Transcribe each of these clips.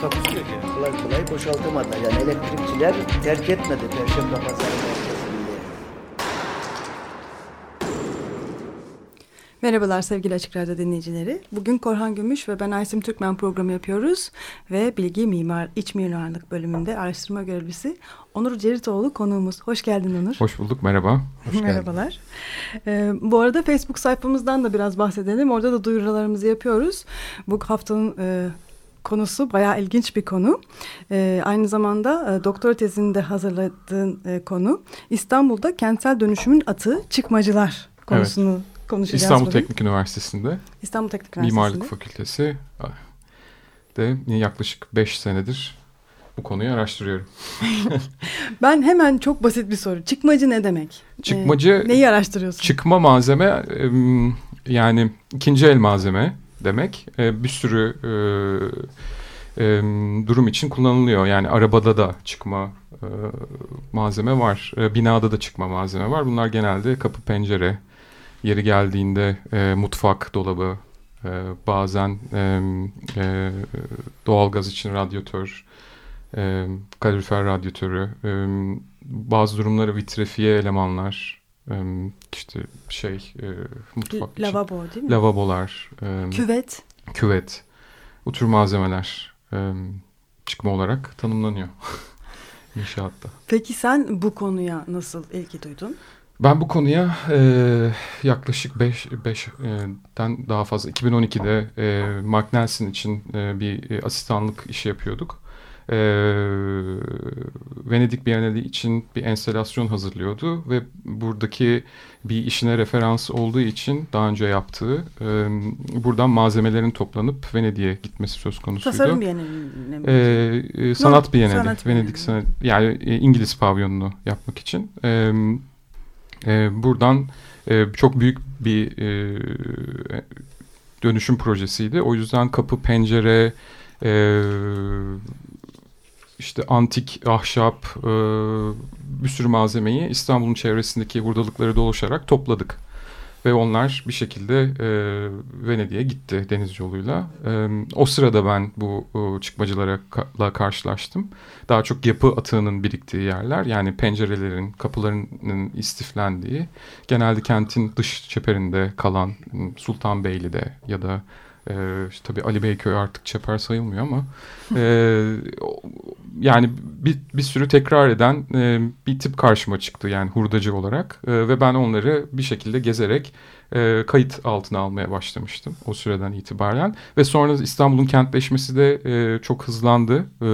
Takusuyor ki. kolay kolay boşaltamadılar. Yani elektrikçiler terk etmedi Perşembe Pazarı merkezini. Merhabalar sevgili Açık Radyo dinleyicileri. Bugün Korhan Gümüş ve ben Aysim Türkmen programı yapıyoruz. Ve Bilgi Mimar İç Mimarlık bölümünde araştırma görevlisi Onur Ceritoğlu konuğumuz. Hoş geldin Onur. Hoş bulduk, merhaba. Merhabalar. Ee, bu arada Facebook sayfamızdan da biraz bahsedelim. Orada da duyurularımızı yapıyoruz. Bu haftanın e, konusu bayağı ilginç bir konu. Ee, aynı zamanda e, doktora tezinde hazırladığın e, konu İstanbul'da kentsel dönüşümün atı çıkmacılar konusunu konuşacağız. İstanbul bugün. Teknik Üniversitesi'nde İstanbul Teknik Üniversitesi'nde. Mimarlık Fakültesi de yaklaşık 5 senedir bu konuyu araştırıyorum. Ben hemen çok basit bir soru. Çıkmacı ne demek? Çıkmacı Ee, neyi araştırıyorsun? çıkma malzeme em, yani ikinci el malzeme demek. E, Bir sürü e, em, durum için kullanılıyor. Yani arabada da çıkma e, malzeme var. E, Binada da çıkma malzeme var. Bunlar genelde kapı pencere, yeri geldiğinde e, mutfak dolabı, e, bazen e, e, doğalgaz için radyatör, e, kalorifer radyatörü, e, bazı durumları vitrifiye elemanlar, e, işte şey e, mutfak için. Lavabo değil mi? Lavabolar, e, Küvet. küvet, bu tür malzemeler e, çıkma olarak tanımlanıyor inşaatta. Peki sen bu konuya nasıl ilgi duydun? Ben bu konuya e, yaklaşık 5 5'ten daha fazla 2012'de e, Mark Nelson için e, bir e, asistanlık işi yapıyorduk. E, Venedik Bienali için bir enstelasyon hazırlıyordu ve buradaki bir işine referans olduğu için daha önce yaptığı e, buradan malzemelerin toplanıp Venedik'e gitmesi söz konusuydu. Tasarım bienalinde mi? E, sanat Yok, bienali. sanat Venedik bienali. sanat yani e, İngiliz pavyonunu yapmak için. Ee, e, buradan e, çok büyük bir e, dönüşüm projesiydi. O yüzden kapı, pencere, e, işte antik ahşap, e, bir sürü malzemeyi İstanbul'un çevresindeki hurdalıkları dolaşarak topladık. Ve onlar bir şekilde e, Venedik'e gitti deniz yoluyla. E, o sırada ben bu e, çıkmacılara ka- karşılaştım. Daha çok yapı atığının biriktiği yerler. Yani pencerelerin, kapılarının istiflendiği. Genelde kentin dış çeperinde kalan m, Sultanbeyli'de ya da e, işte tabii Ali Beyköy artık çeper sayılmıyor ama e, yani bir, bir sürü tekrar eden e, bir tip karşıma çıktı yani hurdacı olarak E, ve ben onları bir şekilde gezerek e, kayıt altına almaya başlamıştım o süreden itibaren ve sonra İstanbul'un kentleşmesi de e, çok hızlandı. E,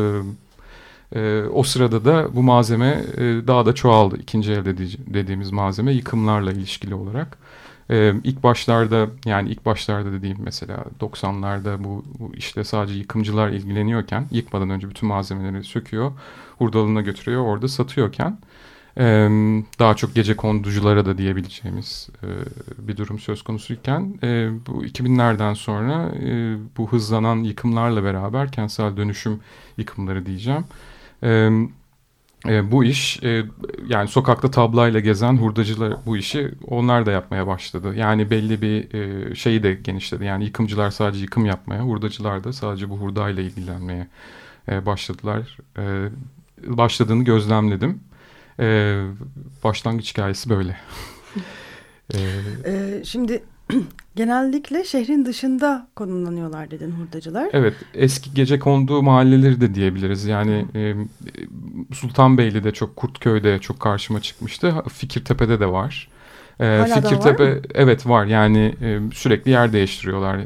e, o sırada da bu malzeme e, daha da çoğaldı. İkinci el dedi- dediğimiz malzeme yıkımlarla ilişkili olarak. Ee, ilk başlarda yani ilk başlarda dediğim mesela 90'larda bu, bu işte sadece yıkımcılar ilgileniyorken yıkmadan önce bütün malzemeleri söküyor, hurdalığına götürüyor, orada satıyorken e, daha çok gece konduculara da diyebileceğimiz e, bir durum söz konusuyken e, bu 2000'lerden sonra e, bu hızlanan yıkımlarla beraber kentsel dönüşüm yıkımları diyeceğim. E, e, bu iş e, yani sokakta tablayla gezen hurdacılar bu işi onlar da yapmaya başladı. Yani belli bir e, şeyi de genişledi. Yani yıkımcılar sadece yıkım yapmaya, hurdacılar da sadece bu hurdayla ilgilenmeye e, başladılar. E, başladığını gözlemledim. E, başlangıç hikayesi böyle. e, Ee, şimdi genellikle şehrin dışında konumlanıyorlar dedin hurdacılar. Evet, eski gece konduğu mahalleleri de diyebiliriz. Yani e, Sultanbeyli'de çok, Kurtköy'de çok karşıma çıkmıştı. Fikirtepe'de de var. E, Hala da var Fikirtepe evet var. Yani e, sürekli yer değiştiriyorlar.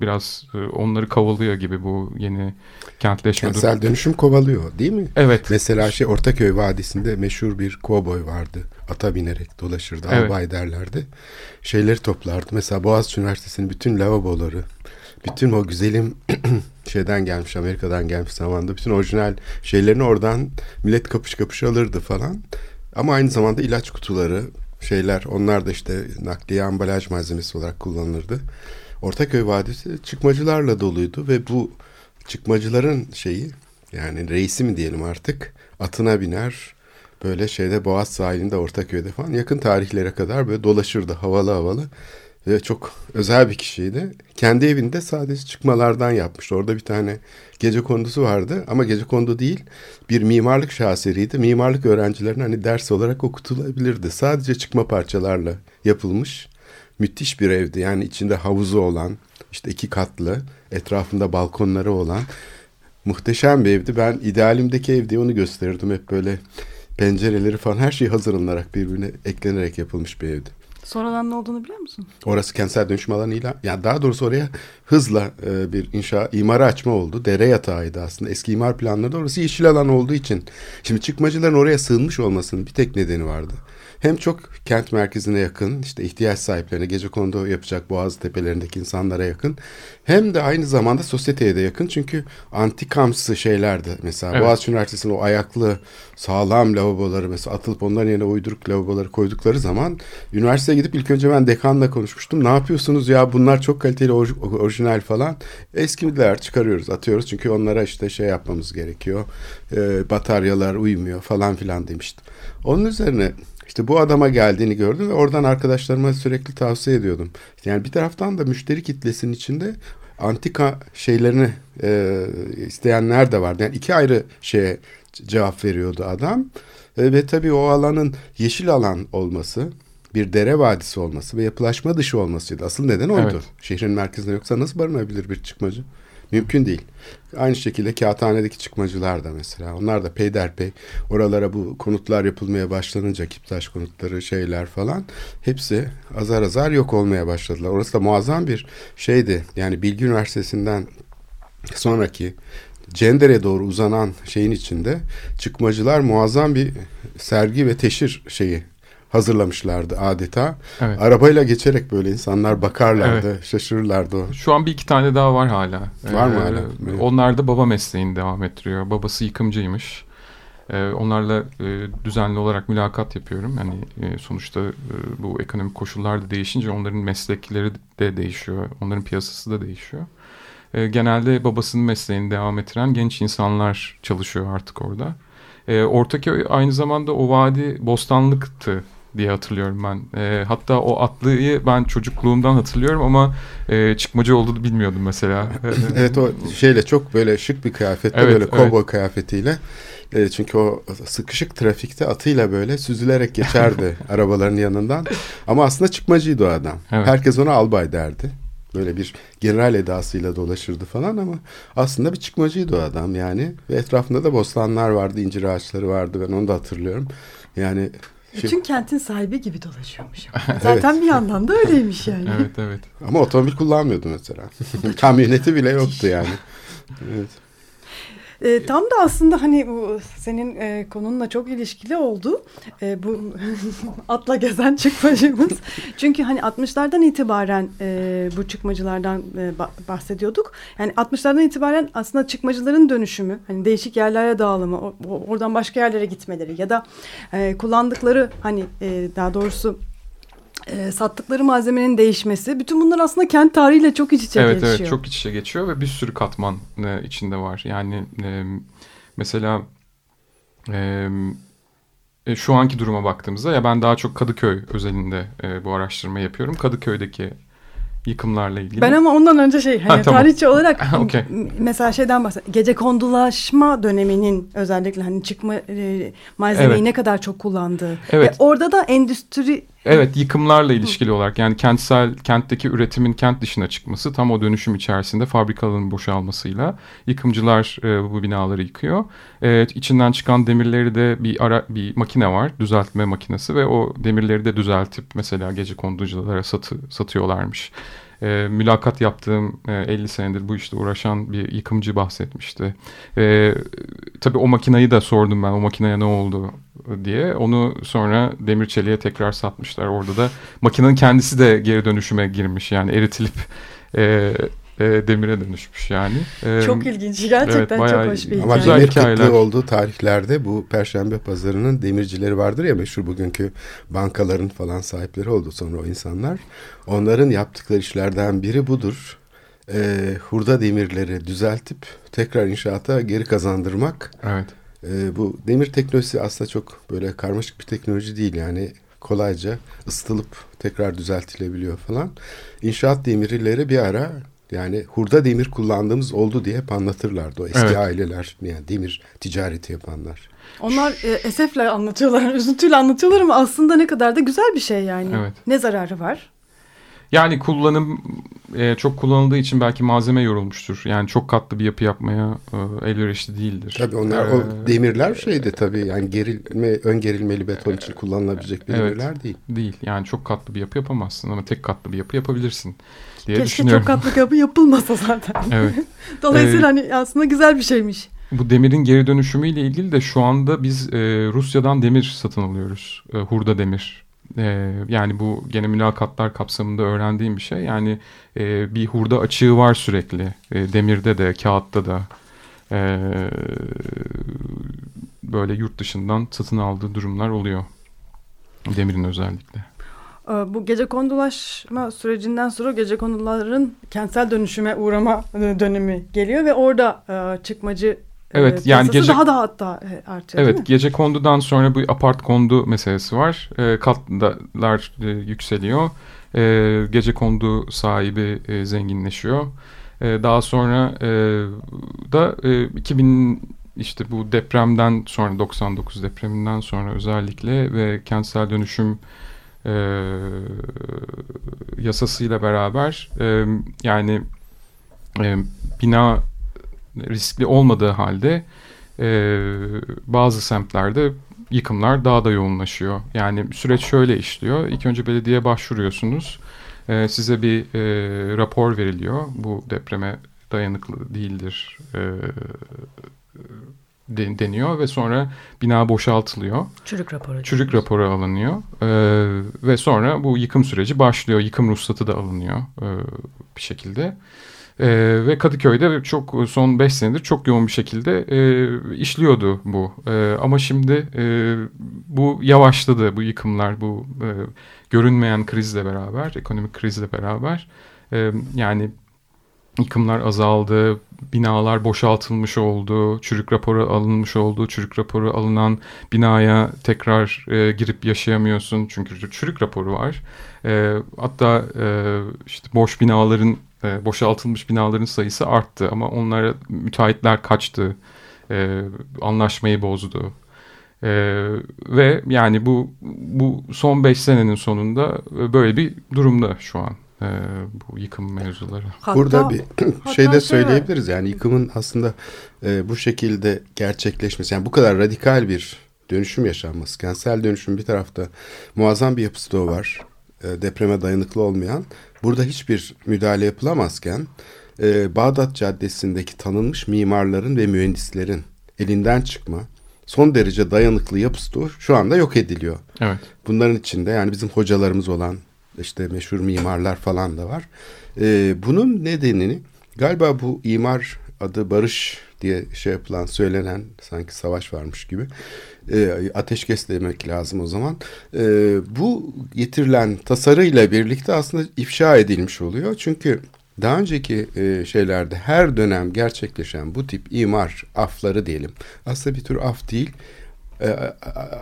Biraz e, onları kovalıyor gibi bu yeni kentleşme Kentsel dönüşüm kovalıyor değil mi? Evet. Mesela şey Ortaköy Vadisi'nde meşhur bir kovboy vardı. Ata binerek dolaşırdı. Evet. Albay derlerdi. Şeyleri toplardı. Mesela Boğaziçi Üniversitesi'nin bütün lavaboları, bütün o güzelim şeyden gelmiş Amerika'dan gelmiş zamanda bütün orijinal şeylerini oradan millet kapış kapış alırdı falan. Ama aynı zamanda ilaç kutuları şeyler onlar da işte nakliye ambalaj malzemesi olarak kullanılırdı. Ortaköy Vadisi çıkmacılarla doluydu ve bu çıkmacıların şeyi yani reisi mi diyelim artık atına biner böyle şeyde Boğaz sahilinde Ortaköy'de falan yakın tarihlere kadar böyle dolaşırdı havalı havalı ve çok özel bir kişiydi. Kendi evinde sadece çıkmalardan yapmıştı. Orada bir tane gece kondusu vardı ama gece kondu değil bir mimarlık şaheseriydi. Mimarlık öğrencilerine hani ders olarak okutulabilirdi. Sadece çıkma parçalarla yapılmış müthiş bir evdi. Yani içinde havuzu olan işte iki katlı etrafında balkonları olan muhteşem bir evdi. Ben idealimdeki ev diye onu gösterirdim. Hep böyle pencereleri falan her şey hazırlanarak birbirine eklenerek yapılmış bir evdi. Sonradan ne olduğunu biliyor musun? Orası kentsel dönüşüm alanıyla yani daha doğrusu oraya hızla e, bir inşa imarı açma oldu. Dere yatağıydı aslında. Eski imar planları da orası yeşil alan olduğu için. Şimdi çıkmacıların oraya sığınmış olmasının bir tek nedeni vardı. Hem çok kent merkezine yakın, işte ihtiyaç sahiplerine, gece konuda yapacak Boğaz tepelerindeki insanlara yakın. Hem de aynı zamanda sosyeteye de yakın. Çünkü antikamsı şeylerdi. Mesela evet. Boğaziçi Üniversitesi'nin o ayaklı sağlam lavaboları mesela atılıp onların yerine uyduruk lavaboları koydukları zaman üniversiteye gidip ilk önce ben dekanla konuşmuştum. Ne yapıyorsunuz ya bunlar çok kaliteli orijinal falan. Eskidiler çıkarıyoruz atıyoruz çünkü onlara işte şey yapmamız gerekiyor. E, bataryalar uymuyor falan filan demiştim. Onun üzerine işte bu adama geldiğini gördüm ve oradan arkadaşlarıma sürekli tavsiye ediyordum. Yani bir taraftan da müşteri kitlesinin içinde antika şeylerini e, isteyenler de vardı. Yani iki ayrı şeye cevap veriyordu adam. E, ve tabii o alanın yeşil alan olması, bir dere vadisi olması ve yapılaşma dışı olmasıydı. Asıl neden oydu. Evet. Şehrin merkezinde yoksa nasıl barınabilir bir çıkmacı? Mümkün değil. Aynı şekilde kağıthanedeki çıkmacılar da mesela. Onlar da peyderpey oralara bu konutlar yapılmaya başlanınca kiptaş konutları şeyler falan hepsi azar azar yok olmaya başladılar. Orası da muazzam bir şeydi. Yani Bilgi Üniversitesi'nden sonraki Cendere'ye doğru uzanan şeyin içinde çıkmacılar muazzam bir sergi ve teşhir şeyi hazırlamışlardı adeta. Evet. Arabayla geçerek böyle insanlar bakarlardı, evet. şaşırırlardı. Şu an bir iki tane daha var hala. Var mı hala? Ee, onlar da baba mesleğini devam ettiriyor. Babası yıkımcıymış. Ee, onlarla e, düzenli olarak mülakat yapıyorum. Yani e, sonuçta e, bu ekonomik koşullar da değişince onların meslekleri de değişiyor. Onların piyasası da değişiyor. E, genelde babasının mesleğini devam ettiren genç insanlar çalışıyor artık orada. E, Ortaköy aynı zamanda o vadi bostanlıktı diye hatırlıyorum ben. E, hatta o atlıyı ben çocukluğumdan hatırlıyorum ama e, çıkmacı olduğunu bilmiyordum mesela. evet o şeyle çok böyle şık bir kıyafetle evet, böyle kovboy evet. kıyafetiyle. E, çünkü o sıkışık trafikte atıyla böyle süzülerek geçerdi arabaların yanından. Ama aslında çıkmacıydı o adam. Evet. Herkes ona albay derdi. Böyle bir general edasıyla dolaşırdı falan ama aslında bir çıkmacıydı o adam yani. Ve etrafında da bostanlar vardı, incir ağaçları vardı ben onu da hatırlıyorum. Yani bütün şey... kentin sahibi gibi dolaşıyormuş. Zaten evet. bir yandan da öyleymiş yani. evet evet. Ama otomobil kullanmıyordu mesela. Kamyoneti bile yoktu yani. Evet. E, tam da aslında hani bu senin e, konunla çok ilişkili oldu. E, bu atla gezen çıkmacımız. Çünkü hani 60'lardan itibaren e, bu çıkmacılardan e, bahsediyorduk. Yani 60'lardan itibaren aslında çıkmacıların dönüşümü, hani değişik yerlere dağılımı, o, oradan başka yerlere gitmeleri ya da e, kullandıkları hani e, daha doğrusu e, sattıkları malzemenin değişmesi. Bütün bunlar aslında kent tarihiyle çok iç içe evet, geçiyor. Evet çok iç içe geçiyor ve bir sürü katman e, içinde var. Yani e, mesela e, e, şu anki duruma baktığımızda ya ben daha çok Kadıköy özelinde e, bu araştırma yapıyorum. Kadıköy'deki yıkımlarla ilgili. Ben ama ondan önce şey hani ha, tamam. tarihçi olarak okay. mesela şeyden bahsediyorum. Gece kondulaşma döneminin özellikle hani çıkma e, malzemeyi evet. ne kadar çok kullandığı. Evet. Ve orada da endüstri Evet yıkımlarla ilişkili olarak yani kentsel kentteki üretimin kent dışına çıkması tam o dönüşüm içerisinde fabrikaların boşalmasıyla yıkımcılar e, bu binaları yıkıyor. Evet içinden çıkan demirleri de bir ara bir makine var düzeltme makinesi ve o demirleri de düzeltip mesela gece konduculara satı, satıyorlarmış e, mülakat yaptığım e, 50 senedir bu işte uğraşan bir yıkımcı bahsetmişti. E, tabii o makinayı da sordum ben o makineye ne oldu diye. Onu sonra demir çeliğe tekrar satmışlar. Orada da makinenin kendisi de geri dönüşüme girmiş yani eritilip e, e, demire dönüşmüş yani. E, Çok ilginç. Gerçekten evet, bayağı çok hoş bir. Ama hikaye. Güzel demir hikayeler. kıtlığı olduğu tarihlerde bu Perşembe Pazarı'nın demircileri vardır ya meşhur bugünkü bankaların falan sahipleri oldu sonra o insanlar. Onların yaptıkları işlerden biri budur. Ee, hurda demirleri düzeltip tekrar inşaata geri kazandırmak. Evet. Ee, bu demir teknolojisi aslında çok böyle karmaşık bir teknoloji değil yani kolayca ısıtılıp tekrar düzeltilebiliyor falan. İnşaat demirleri bir ara yani hurda demir kullandığımız oldu diye hep anlatırlardı o eski Evet. aileler yani demir ticareti yapanlar. Onlar e, esefle anlatıyorlar, üzüntüyle anlatıyorlar ama aslında ne kadar da güzel bir şey yani. Evet. Ne zararı var? Yani kullanım e, çok kullanıldığı için belki malzeme yorulmuştur. Yani çok katlı bir yapı yapmaya e, elverişli değildir. Tabii onlar Ee, o demirler şeydi tabii yani gerilme ön gerilmeli beton için kullanılabilecek Evet. demirler değil. değil. Yani çok katlı bir yapı yapamazsın ama tek katlı bir yapı yapabilirsin diye Keşke düşünüyorum. çok katlı kapı yapılmasa zaten. Evet. Dolayısıyla Ee, hani aslında güzel bir şeymiş. Bu demirin geri dönüşümüyle ilgili de şu anda biz e, Rusya'dan demir satın alıyoruz. E, hurda demir. E, yani bu gene mülakatlar kapsamında öğrendiğim bir şey. Yani e, bir hurda açığı var sürekli. E, demirde de, kağıtta da. E, böyle yurt dışından satın aldığı durumlar oluyor. Demirin özellikle. Ee, Bu gece kondulaşma sürecinden sonra gece konduların kentsel dönüşüme uğrama e, dönemi geliyor ve orada e, çıkmacı e, Evet, yani gece- daha da hatta artıyor Evet gece kondudan sonra bu apart kondu meselesi var. E, katlar e, yükseliyor. E, gece kondu sahibi e, zenginleşiyor. E, daha sonra e, da e, 2000 işte bu depremden sonra 99 depreminden sonra özellikle ve kentsel dönüşüm e, yasasıyla beraber e, yani e, bina riskli olmadığı halde e, bazı semtlerde yıkımlar daha da yoğunlaşıyor. Yani süreç şöyle işliyor. İlk önce belediye başvuruyorsunuz. E, size bir e, rapor veriliyor. Bu depreme dayanıklı değildir e, de- deniyor ve sonra bina boşaltılıyor. Çürük raporu. Çürük raporu alınıyor E, ve sonra bu yıkım süreci başlıyor. Yıkım ruhsatı da alınıyor e, bir şekilde. E, ve Kadıköy'de çok son 5 senedir çok yoğun bir şekilde e, işliyordu bu. E, ama şimdi e, bu yavaşladı bu yıkımlar bu e, görünmeyen krizle beraber ekonomik krizle beraber e, yani yıkımlar azaldı, binalar boşaltılmış oldu, çürük raporu alınmış oldu, çürük raporu alınan binaya tekrar e, girip yaşayamıyorsun çünkü çürük raporu var. E, hatta e, işte boş binaların, e, boşaltılmış binaların sayısı arttı ama onlara müteahhitler kaçtı, e, anlaşmayı bozdu. Ee, ve yani bu bu son 5 senenin sonunda böyle bir durumda şu an e, bu yıkım mevzuları. Hatta- Burada bir şey de söyleyebiliriz yani yıkımın aslında e, bu şekilde gerçekleşmesi yani bu kadar radikal bir dönüşüm yaşanması kentsel dönüşüm bir tarafta muazzam bir yapısı da var e, depreme dayanıklı olmayan burada hiçbir müdahale yapılamazken e, Bağdat Caddesi'ndeki tanınmış mimarların ve mühendislerin elinden çıkma son derece dayanıklı yapısı da şu anda yok ediliyor. Evet. Bunların içinde yani bizim hocalarımız olan işte meşhur mimarlar falan da var. Ee, bunun nedenini galiba bu imar adı barış diye şey yapılan söylenen sanki savaş varmış gibi e, ateşkes demek lazım o zaman. E, bu getirilen tasarıyla birlikte aslında ifşa edilmiş oluyor. Çünkü daha önceki e, şeylerde her dönem gerçekleşen bu tip imar afları diyelim. Aslında bir tür af değil, e,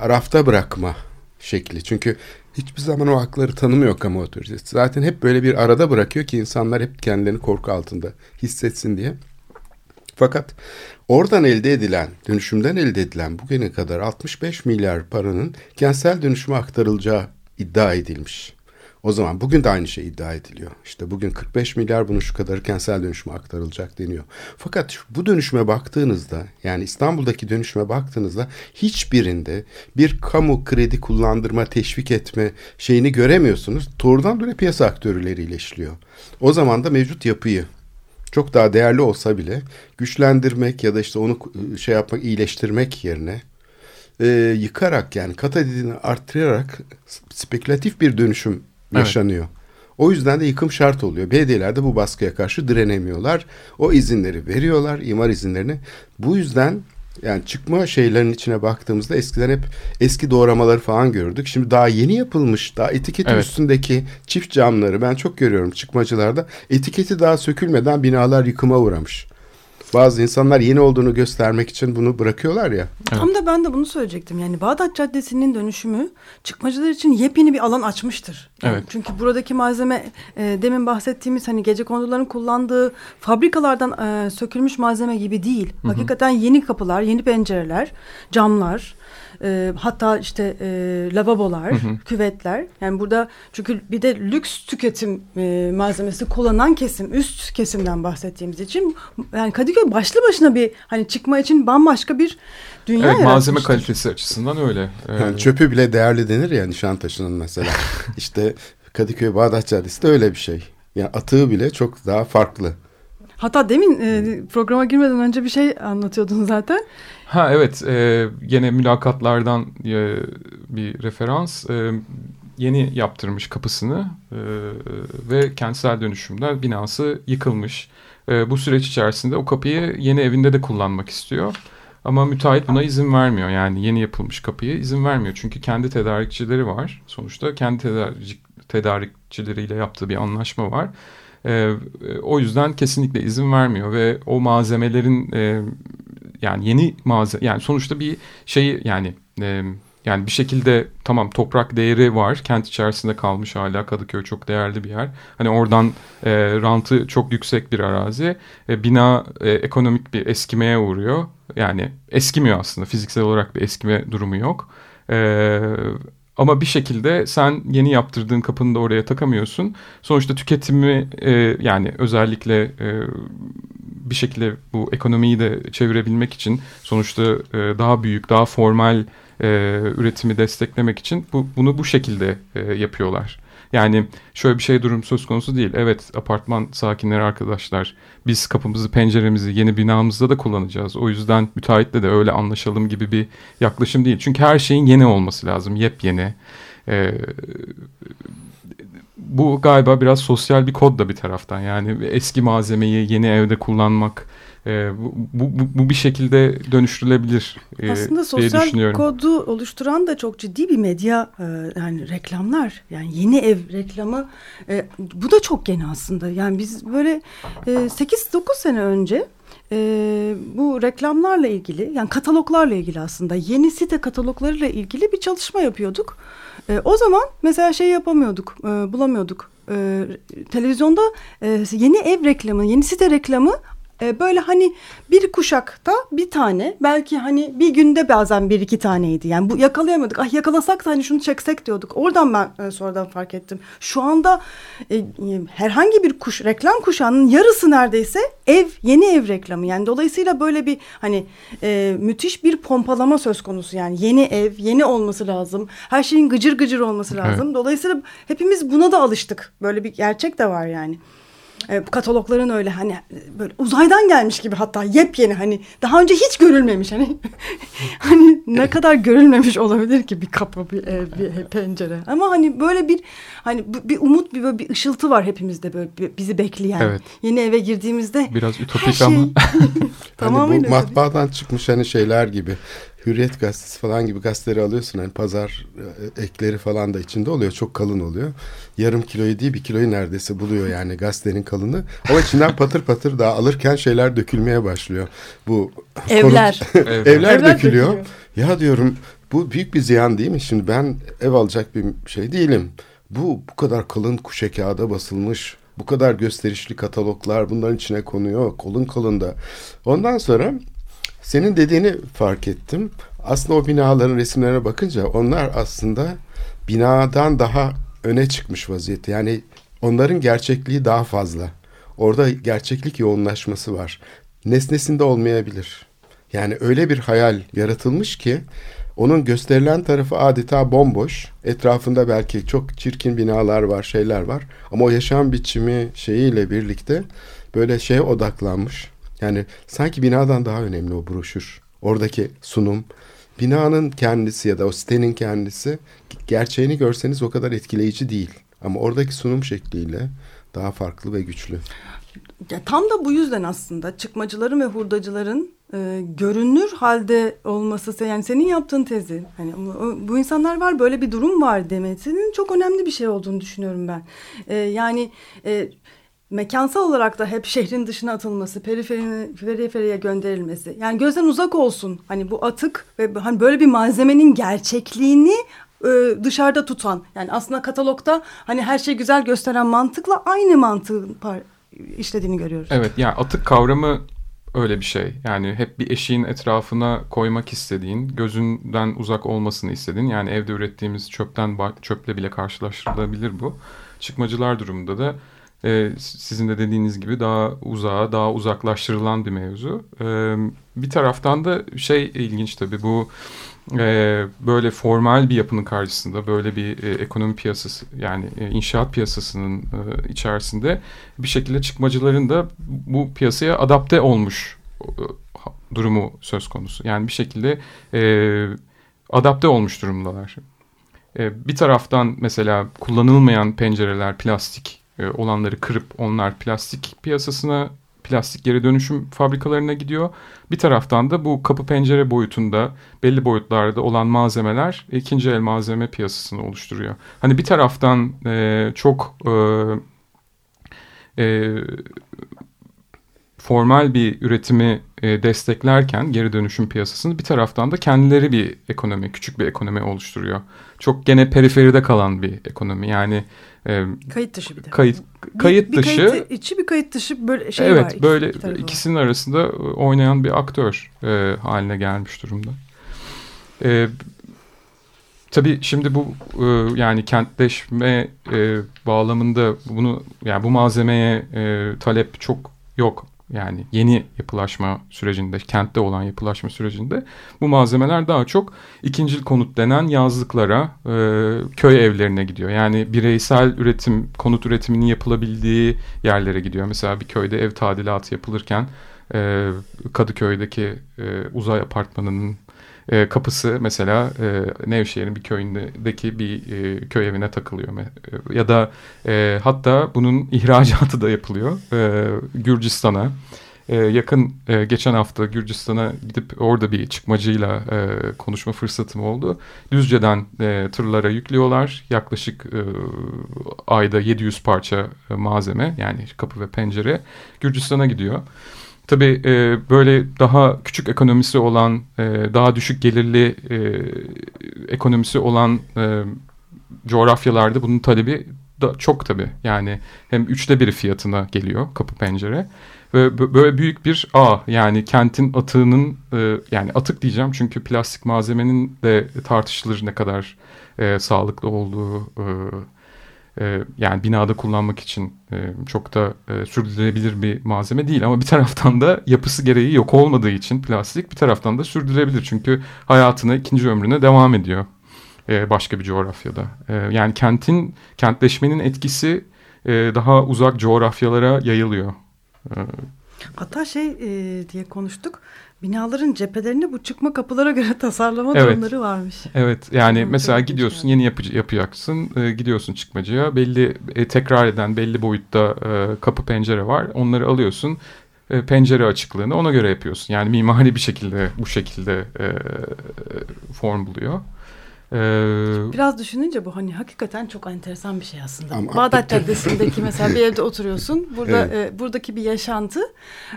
rafta bırakma şekli. Çünkü hiçbir zaman o hakları tanımıyor kamu otoritesi. Zaten hep böyle bir arada bırakıyor ki insanlar hep kendilerini korku altında hissetsin diye. Fakat oradan elde edilen, dönüşümden elde edilen bugüne kadar 65 milyar paranın kentsel dönüşüme aktarılacağı iddia edilmiş. O zaman bugün de aynı şey iddia ediliyor. İşte bugün 45 milyar bunun şu kadar kentsel dönüşüme aktarılacak deniyor. Fakat bu dönüşüme baktığınızda yani İstanbul'daki dönüşüme baktığınızda hiçbirinde bir kamu kredi kullandırma teşvik etme şeyini göremiyorsunuz. Doğrudan böyle piyasa aktörleriyle işliyor. O zaman da mevcut yapıyı çok daha değerli olsa bile güçlendirmek ya da işte onu e, şey yapmak iyileştirmek yerine e, yıkarak yani kat edilini arttırarak spekülatif bir dönüşüm Evet. yaşanıyor. O yüzden de yıkım şart oluyor. Belediyeler de bu baskıya karşı direnemiyorlar. O izinleri veriyorlar, imar izinlerini. Bu yüzden yani çıkma şeylerin içine baktığımızda eskiden hep eski doğramaları falan gördük. Şimdi daha yeni yapılmış, daha etiketin Evet. üstündeki çift camları ben çok görüyorum çıkmacılarda. Etiketi daha sökülmeden binalar yıkıma uğramış. Bazı insanlar yeni olduğunu göstermek için bunu bırakıyorlar ya. Tam da ben de bunu söyleyecektim. Yani Bağdat Caddesi'nin dönüşümü çıkmacılar için yepyeni bir alan açmıştır. Yani Evet. Çünkü buradaki malzeme e, demin bahsettiğimiz hani gece konduların kullandığı fabrikalardan e, sökülmüş malzeme gibi değil. Hakikaten yeni kapılar, yeni pencereler, camlar, e, hatta işte e, lavabolar, küvetler. Yani burada çünkü bir de lüks tüketim e, malzemesi kullanan kesim, üst kesimden bahsettiğimiz için yani Kadıköy başlı başına bir hani çıkma için bambaşka bir dünya Evet malzeme kalitesi açısından öyle. Ee, Yani çöpü bile değerli denir ya Nişantaşı'nın mesela. işte Kadıköy Bağdat Caddesi de öyle bir şey. Yani atığı bile çok daha farklı. Hatta demin e, programa girmeden önce bir şey anlatıyordun zaten. Ha evet e, gene mülakatlardan e, bir referans. E, yeni yaptırmış kapısını e, ve kentsel dönüşümden binası yıkılmış. E, bu süreç içerisinde o kapıyı yeni evinde de kullanmak istiyor. Ama müteahhit buna izin vermiyor. Yani yeni yapılmış kapıya izin vermiyor. Çünkü kendi tedarikçileri var. Sonuçta kendi tedarik, tedarikçileriyle yaptığı bir anlaşma var. E, e, o yüzden kesinlikle izin vermiyor ve o malzemelerin e, yani yeni malzeme yani sonuçta bir şey yani e, yani bir şekilde tamam toprak değeri var. Kent içerisinde kalmış hala Kadıköy çok değerli bir yer. Hani oradan e, rantı çok yüksek bir arazi. E, bina e, ekonomik bir eskimeye uğruyor. Yani eskimiyor aslında fiziksel olarak bir eskime durumu yok. E, ama bir şekilde sen yeni yaptırdığın kapını da oraya takamıyorsun. Sonuçta tüketimi e, yani özellikle e, bir şekilde bu ekonomiyi de çevirebilmek için sonuçta e, daha büyük, daha formal e, üretimi desteklemek için bu, bunu bu şekilde e, yapıyorlar. Yani şöyle bir şey durum söz konusu değil. Evet apartman sakinleri arkadaşlar biz kapımızı penceremizi yeni binamızda da kullanacağız. O yüzden müteahhitle de öyle anlaşalım gibi bir yaklaşım değil. Çünkü her şeyin yeni olması lazım. Yepyeni. Ee, bu galiba biraz sosyal bir kod da bir taraftan. Yani eski malzemeyi yeni evde kullanmak e, bu, bu, bu- bir şekilde dönüştürülebilir e, Aslında sosyal kodu oluşturan da çok ciddi bir medya e, yani reklamlar yani yeni ev reklamı e, bu da çok yeni aslında. Yani biz böyle e, 8-9 sene önce e, bu reklamlarla ilgili yani kataloglarla ilgili aslında yeni site kataloglarıyla ilgili bir çalışma yapıyorduk. E, o zaman mesela şey yapamıyorduk e, bulamıyorduk. E, televizyonda e, yeni ev reklamı yeni site reklamı e, böyle hani bir kuşakta bir tane belki hani bir günde bazen bir iki taneydi. Yani bu yakalayamadık. Ah yakalasak da hani şunu çeksek diyorduk. Oradan ben e, sonradan fark ettim. Şu anda e, e, herhangi bir kuş reklam kuşağının yarısı neredeyse ev yeni ev reklamı. Yani dolayısıyla böyle bir hani e, müthiş bir pompalama söz konusu. Yani yeni ev yeni olması lazım. Her şeyin gıcır gıcır olması lazım. Dolayısıyla hepimiz buna da alıştık. Böyle bir gerçek de var yani. E, katalogların öyle hani böyle uzaydan gelmiş gibi hatta yepyeni hani daha önce hiç görülmemiş hani hani ne kadar görülmemiş olabilir ki bir kapı bir ev bir pencere ama hani böyle bir hani bir umut bir böyle bir ışıltı var hepimizde böyle bizi bekleyen Evet. yeni eve girdiğimizde Biraz her ütopik şey ama tamamen hani bu matbaadan çıkmış hani şeyler gibi. Hürriyet gazetesi falan gibi gazeteleri alıyorsun. Hani pazar e, ekleri falan da içinde oluyor. Çok kalın oluyor. Yarım kiloyu değil bir kiloyu neredeyse buluyor yani gazetenin kalını. Ama içinden patır patır daha alırken şeyler dökülmeye başlıyor. Bu evler Evet. Evler, Evler dökülüyor. dökülüyor. Ya diyorum bu büyük bir ziyan değil mi? Şimdi ben ev alacak bir şey değilim. Bu bu kadar kalın kuşe kağıda basılmış. Bu kadar gösterişli kataloglar bunların içine konuyor. Kolun kolunda. Ondan sonra senin dediğini fark ettim. Aslında o binaların resimlerine bakınca onlar aslında binadan daha öne çıkmış vaziyette. Yani onların gerçekliği daha fazla. Orada gerçeklik yoğunlaşması var. Nesnesinde olmayabilir. Yani öyle bir hayal yaratılmış ki onun gösterilen tarafı adeta bomboş. Etrafında belki çok çirkin binalar var, şeyler var. Ama o yaşam biçimi şeyiyle birlikte böyle şeye odaklanmış. Yani sanki binadan daha önemli o broşür. Oradaki sunum. Binanın kendisi ya da o sitenin kendisi gerçeğini görseniz o kadar etkileyici değil. Ama oradaki sunum şekliyle daha farklı ve güçlü. Ya tam da bu yüzden aslında çıkmacıların ve hurdacıların e, görünür halde olması yani senin yaptığın tezi hani bu, insanlar var böyle bir durum var demesinin çok önemli bir şey olduğunu düşünüyorum ben. E, yani e, mekansal olarak da hep şehrin dışına atılması, periferi, periferiye gönderilmesi. Yani gözden uzak olsun. Hani bu atık ve hani böyle bir malzemenin gerçekliğini e, dışarıda tutan. Yani aslında katalogda hani her şey güzel gösteren mantıkla aynı mantığın işlediğini görüyoruz. Evet yani atık kavramı öyle bir şey. Yani hep bir eşiğin etrafına koymak istediğin, gözünden uzak olmasını istediğin. Yani evde ürettiğimiz çöpten çöple bile karşılaştırılabilir bu. Çıkmacılar durumunda da e, sizin de dediğiniz gibi daha uzağa, daha uzaklaştırılan bir mevzu. E, bir taraftan da şey ilginç tabii bu e, böyle formal bir yapının karşısında böyle bir e, ekonomi piyasası yani e, inşaat piyasasının e, içerisinde bir şekilde çıkmacıların da bu piyasaya adapte olmuş e, durumu söz konusu. Yani bir şekilde e, adapte olmuş durumdalar. E, bir taraftan mesela kullanılmayan pencereler plastik olanları kırıp onlar plastik piyasasına plastik geri dönüşüm fabrikalarına gidiyor. Bir taraftan da bu kapı pencere boyutunda belli boyutlarda olan malzemeler ikinci el malzeme piyasasını oluşturuyor. Hani bir taraftan e, çok e, e, formal bir üretimi e, desteklerken geri dönüşüm piyasasını bir taraftan da kendileri bir ekonomi, küçük bir ekonomi oluşturuyor. Çok gene periferide kalan bir ekonomi. Yani e, kayıt dışı bir de. Kayıt kayıt bir, dışı. Bir kayıt içi bir kayıt dışı böyle şey evet, var. Evet böyle iki ikisinin var. arasında oynayan bir aktör e, haline gelmiş durumda. E, tabii şimdi bu e, yani kentleşme e, bağlamında bunu yani bu malzemeye e, talep çok yok yani yeni yapılaşma sürecinde, kentte olan yapılaşma sürecinde bu malzemeler daha çok ikincil konut denen yazlıklara, e, köy evlerine gidiyor. Yani bireysel üretim, konut üretiminin yapılabildiği yerlere gidiyor. Mesela bir köyde ev tadilatı yapılırken e, Kadıköy'deki e, uzay apartmanının e, kapısı mesela e, Nevşehir'in bir köyündeki bir e, köy evine takılıyor. E, ya da e, hatta bunun ihracatı da yapılıyor e, Gürcistan'a. E, yakın e, geçen hafta Gürcistan'a gidip orada bir çıkmacıyla e, konuşma fırsatım oldu. Düzce'den e, tırlara yüklüyorlar. Yaklaşık e, ayda 700 parça e, malzeme yani kapı ve pencere Gürcistan'a gidiyor. Tabii e, böyle daha küçük ekonomisi olan, e, daha düşük gelirli e, ekonomisi olan e, coğrafyalarda bunun talebi da çok tabii. Yani hem üçte biri fiyatına geliyor kapı pencere. Ve böyle büyük bir ağ yani kentin atığının e, yani atık diyeceğim çünkü plastik malzemenin de tartışılır ne kadar e, sağlıklı olduğu e, e, yani binada kullanmak için e, çok da e, sürdürülebilir bir malzeme değil ama bir taraftan da yapısı gereği yok olmadığı için plastik bir taraftan da sürdürülebilir çünkü hayatını ikinci ömrüne devam ediyor e, başka bir coğrafyada. Yani kentin kentleşmenin etkisi daha uzak coğrafyalara yayılıyor. Hatta şey diye konuştuk. Binaların cephelerinde bu çıkma kapılara göre tasarlama evet. durumları varmış. Evet yani Çok mesela gidiyorsun yeni yapıcı, yapacaksın e, gidiyorsun çıkmacıya belli e, tekrar eden belli boyutta e, kapı pencere var onları alıyorsun e, pencere açıklığını ona göre yapıyorsun. Yani mimari bir şekilde bu şekilde e, form buluyor. Ee, Biraz düşününce bu hani hakikaten çok enteresan bir şey aslında. Ama, Bağdat Caddesi'ndeki mesela bir evde oturuyorsun. Burada evet. e, buradaki bir yaşantı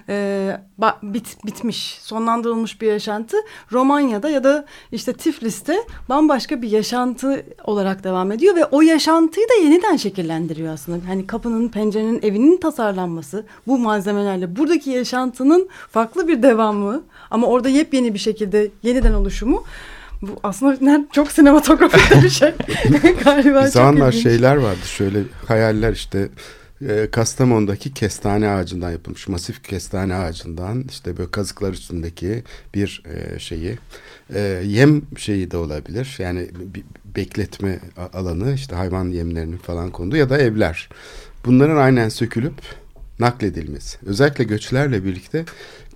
e, bit, bitmiş, sonlandırılmış bir yaşantı. Romanya'da ya da işte Tiflis'te bambaşka bir yaşantı olarak devam ediyor ve o yaşantıyı da yeniden şekillendiriyor aslında. Hani kapının, pencerenin, evinin tasarlanması bu malzemelerle buradaki yaşantının farklı bir devamı ama orada yepyeni bir şekilde yeniden oluşumu bu aslında çok sinematografik bir şey. Galiba bir zamanlar şeyler vardı şöyle hayaller işte e, Kastamonu'daki kestane ağacından yapılmış masif kestane ağacından işte böyle kazıklar üstündeki bir e, şeyi e, yem şeyi de olabilir. Yani bir bekletme alanı işte hayvan yemlerinin falan konduğu ya da evler. Bunların aynen sökülüp nakledilmesi. Özellikle göçlerle birlikte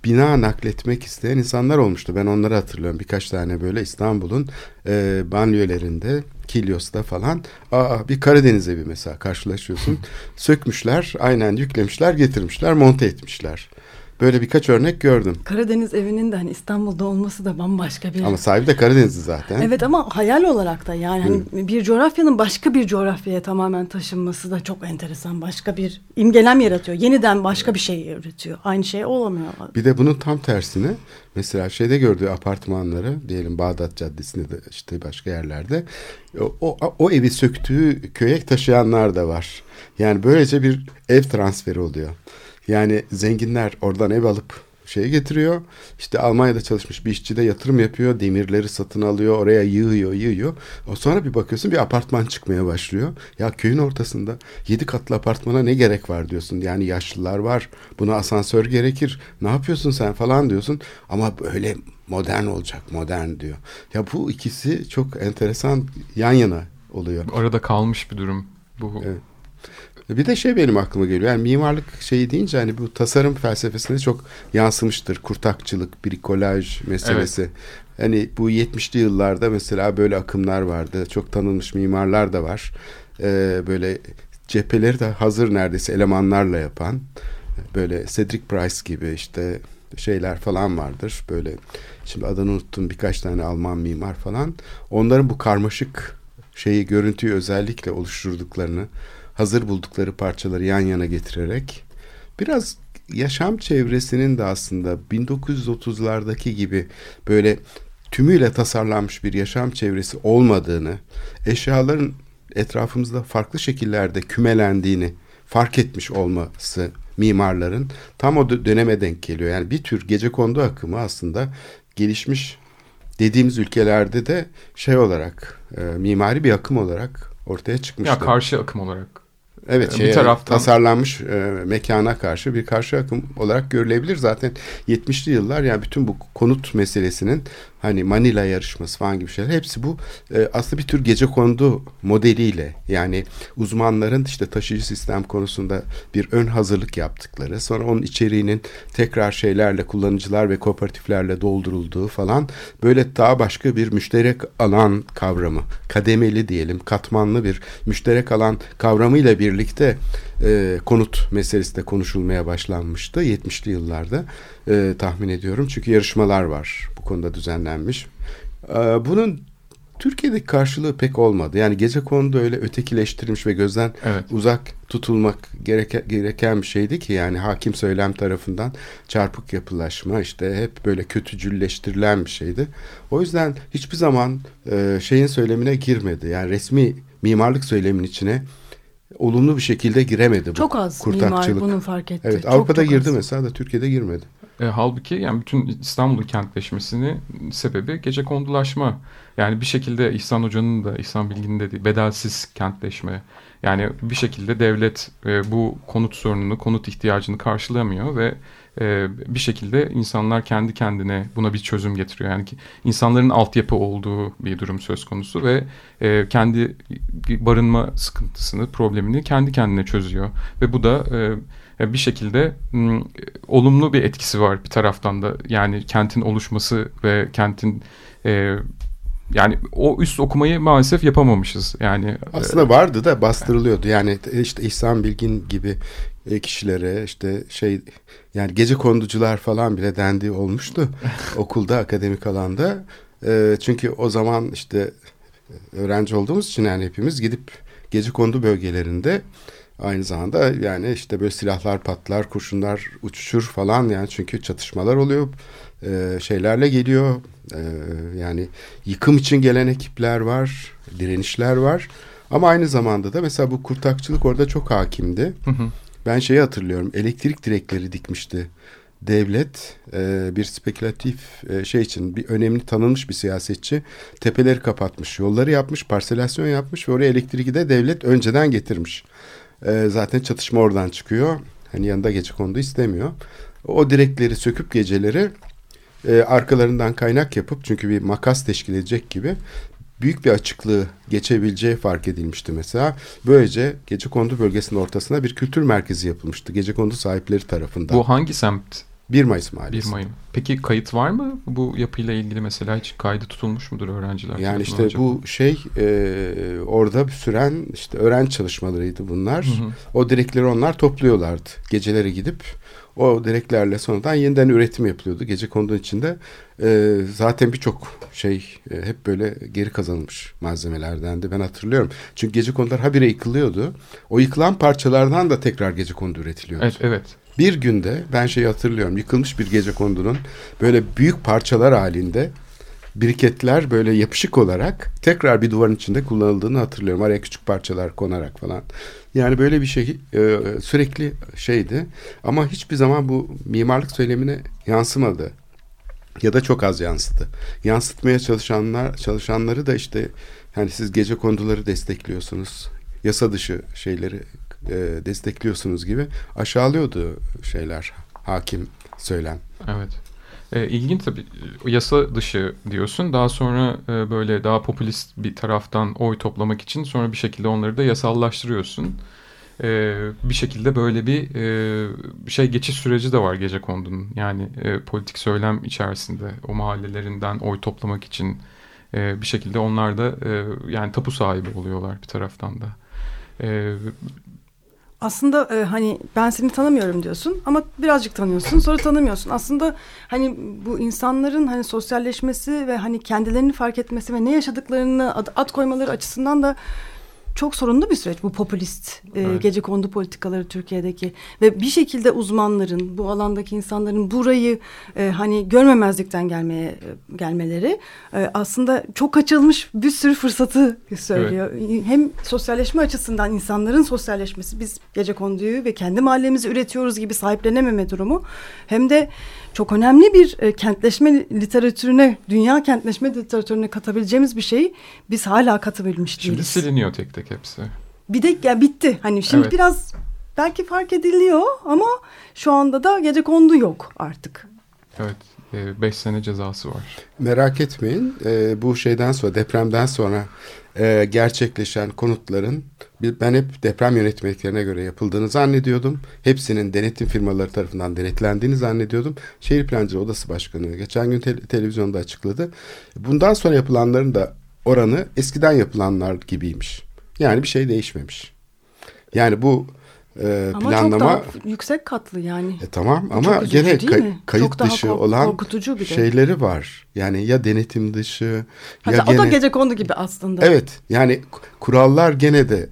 bina nakletmek isteyen insanlar olmuştu. Ben onları hatırlıyorum. Birkaç tane böyle İstanbul'un e, banliyölerinde Kilyos'ta falan aa, bir Karadeniz evi mesela karşılaşıyorsun. Sökmüşler, aynen yüklemişler, getirmişler, monte etmişler. Böyle birkaç örnek gördüm. Karadeniz evinin de hani İstanbul'da olması da bambaşka bir... Ama sahibi de Karadenizli zaten. Evet ama hayal olarak da yani hani bir coğrafyanın başka bir coğrafyaya tamamen taşınması da çok enteresan. Başka bir imgelem yaratıyor. Yeniden başka bir şey üretiyor. Aynı şey olamıyor. Bir de bunun tam tersini mesela şeyde gördüğü apartmanları diyelim Bağdat Caddesi'nde de işte başka yerlerde o, o, o evi söktüğü köye taşıyanlar da var. Yani böylece bir ev transferi oluyor. Yani zenginler oradan ev alıp şeye getiriyor. İşte Almanya'da çalışmış bir işçi de yatırım yapıyor. Demirleri satın alıyor. Oraya yığıyor, yığıyor. O sonra bir bakıyorsun bir apartman çıkmaya başlıyor. Ya köyün ortasında yedi katlı apartmana ne gerek var diyorsun. Yani yaşlılar var. Buna asansör gerekir. Ne yapıyorsun sen falan diyorsun. Ama böyle modern olacak. Modern diyor. Ya bu ikisi çok enteresan yan yana oluyor. Arada kalmış bir durum bu. Evet. Bir de şey benim aklıma geliyor. Yani mimarlık şeyi deyince hani bu tasarım felsefesine çok yansımıştır. Kurtakçılık, brikolaj meselesi. Evet. Hani bu 70'li yıllarda mesela böyle akımlar vardı. Çok tanınmış mimarlar da var. Ee, böyle cepheleri de hazır neredeyse elemanlarla yapan. Böyle Cedric Price gibi işte şeyler falan vardır. Böyle şimdi adını unuttum birkaç tane Alman mimar falan. Onların bu karmaşık şeyi görüntüyü özellikle oluşturduklarını hazır buldukları parçaları yan yana getirerek biraz yaşam çevresinin de aslında 1930'lardaki gibi böyle tümüyle tasarlanmış bir yaşam çevresi olmadığını, eşyaların etrafımızda farklı şekillerde kümelendiğini fark etmiş olması mimarların tam o döneme denk geliyor. Yani bir tür gece kondu akımı aslında gelişmiş dediğimiz ülkelerde de şey olarak e, mimari bir akım olarak ortaya çıkmıştı. Ya karşı akım olarak Evet, şeye, bir taraftan tasarlanmış e, mekana karşı bir karşı akım olarak görülebilir. Zaten 70'li yıllar yani bütün bu konut meselesinin hani Manila yarışması falan gibi şeyler. Hepsi bu e, aslında bir tür gece kondu modeliyle. Yani uzmanların işte taşıyıcı sistem konusunda bir ön hazırlık yaptıkları sonra onun içeriğinin tekrar şeylerle kullanıcılar ve kooperatiflerle doldurulduğu falan böyle daha başka bir müşterek alan kavramı. Kademeli diyelim katmanlı bir müşterek alan kavramıyla birlikte e, konut meselesi de konuşulmaya başlanmıştı 70'li yıllarda e, tahmin ediyorum. Çünkü yarışmalar var bu konuda düzenlenmiş. E, bunun Türkiye'deki karşılığı pek olmadı. Yani gece konuda öyle ötekileştirilmiş ve gözden evet. uzak tutulmak gereken, gereken bir şeydi ki yani hakim söylem tarafından çarpık yapılaşma işte hep böyle kötücülleştirilen bir şeydi. O yüzden hiçbir zaman e, şeyin söylemine girmedi. Yani resmi mimarlık söylemin içine olumlu bir şekilde giremedi. Çok bu az mimar bunu fark etti. Evet çok, Avrupa'da çok girdi az. mesela da Türkiye'de girmedi. E, halbuki yani bütün İstanbul'un kentleşmesini sebebi gece kondulaşma. Yani bir şekilde İhsan Hoca'nın da İhsan Bilgin'in de bedelsiz kentleşme. Yani bir şekilde devlet e, bu konut sorununu, konut ihtiyacını karşılamıyor ve e, bir şekilde insanlar kendi kendine buna bir çözüm getiriyor. Yani ki insanların altyapı olduğu bir durum söz konusu ve e, kendi barınma sıkıntısını, problemini kendi kendine çözüyor. Ve bu da e, bir şekilde olumlu bir etkisi var bir taraftan da. Yani kentin oluşması ve kentin yani o üst okumayı maalesef yapamamışız. Yani aslında vardı da bastırılıyordu. Yani işte İhsan Bilgin gibi kişilere işte şey yani gece konducular falan bile dendiği olmuştu okulda akademik alanda. E, çünkü o zaman işte öğrenci olduğumuz için yani hepimiz gidip gece kondu bölgelerinde aynı zamanda yani işte böyle silahlar patlar, kurşunlar uçuşur falan yani çünkü çatışmalar oluyor. E, şeylerle geliyor. E, yani yıkım için gelen ekipler var, direnişler var. Ama aynı zamanda da mesela bu kurtakçılık orada çok hakimdi. Hı hı. Ben şeyi hatırlıyorum. Elektrik direkleri dikmişti. Devlet e, bir spekülatif e, şey için bir önemli tanınmış bir siyasetçi tepeleri kapatmış, yolları yapmış, parselasyon yapmış ve oraya elektriği de devlet önceden getirmiş. E, zaten çatışma oradan çıkıyor. Hani yanında gece kondu istemiyor. O direkleri söküp geceleri e, arkalarından kaynak yapıp çünkü bir makas teşkil edecek gibi büyük bir açıklığı geçebileceği fark edilmişti mesela. Böylece Gecekondu bölgesinin ortasına bir kültür merkezi yapılmıştı. Gecekondu sahipleri tarafından. Bu hangi semt? 1 Mayıs 1 Mahallesi. Mayıs. Peki kayıt var mı bu yapıyla ilgili mesela hiç kaydı tutulmuş mudur öğrenciler? Yani işte acaba? bu şey e, orada süren işte öğrenci çalışmalarıydı bunlar. Hı hı. O direkleri onlar topluyorlardı. Geceleri gidip o direklerle sonradan yeniden üretim yapılıyordu. Gece konduğu içinde e, zaten birçok şey e, hep böyle geri kazanılmış malzemelerden de ben hatırlıyorum. Çünkü gece konular habire yıkılıyordu. O yıkılan parçalardan da tekrar gece kondu üretiliyordu. Evet, evet. Bir günde ben şeyi hatırlıyorum. Yıkılmış bir gece kondunun böyle büyük parçalar halinde biriketler böyle yapışık olarak tekrar bir duvarın içinde kullanıldığını hatırlıyorum. Araya küçük parçalar konarak falan. Yani böyle bir şey e, sürekli şeydi. Ama hiçbir zaman bu mimarlık söylemine yansımadı. Ya da çok az yansıdı. Yansıtmaya çalışanlar çalışanları da işte yani siz gece konduları destekliyorsunuz. Yasa dışı şeyleri e, destekliyorsunuz gibi aşağılıyordu şeyler hakim söylem. Evet. E, ilginç tabii. O Yasa dışı diyorsun. Daha sonra e, böyle daha popülist bir taraftan oy toplamak için sonra bir şekilde onları da yasallaştırıyorsun. E, bir şekilde böyle bir e, şey geçiş süreci de var gece kondunun. Yani e, politik söylem içerisinde o mahallelerinden oy toplamak için e, bir şekilde onlar da e, yani tapu sahibi oluyorlar bir taraftan da. E, Aslında e, hani ben seni tanımıyorum diyorsun ama birazcık tanıyorsun sonra tanımıyorsun. Aslında hani bu insanların hani sosyalleşmesi ve hani kendilerini fark etmesi ve ne yaşadıklarını ad, ad koymaları açısından da çok sorunlu bir süreç bu popülist e, Evet. gece kondu politikaları Türkiye'deki ve bir şekilde uzmanların bu alandaki insanların burayı e, hani görmemezlikten gelmeye e, gelmeleri e, aslında çok kaçırılmış bir sürü fırsatı söylüyor. Hem sosyalleşme açısından insanların sosyalleşmesi biz gece konduyu ve kendi mahallemizi üretiyoruz gibi sahiplenememe durumu hem de çok önemli bir e, kentleşme literatürüne, dünya kentleşme literatürüne katabileceğimiz bir şeyi biz hala katabilmiş şimdi değiliz. siliniyor tek tek hepsi. Bir de ya bitti. Hani şimdi Evet. biraz belki fark ediliyor ama şu anda da gece kondu yok artık. Evet. 5 sene cezası var. Merak etmeyin e, bu şeyden sonra depremden sonra e, gerçekleşen konutların ben hep deprem yönetmeliklerine göre yapıldığını zannediyordum. Hepsinin denetim firmaları tarafından denetlendiğini zannediyordum. Şehir Plancıları Odası Başkanı geçen gün te- televizyonda açıkladı. Bundan sonra yapılanların da oranı eskiden yapılanlar gibiymiş. Yani bir şey değişmemiş. Yani bu e, Ama planlama çok daha yüksek katlı yani. e tamam Bu ama üzücü gene mi? kayıt Çok dışı kork- olan korkutucu bir de. şeyleri var. Yani ya denetim dışı Hatta ya o da gene gece kondu gibi aslında. Evet yani kurallar gene de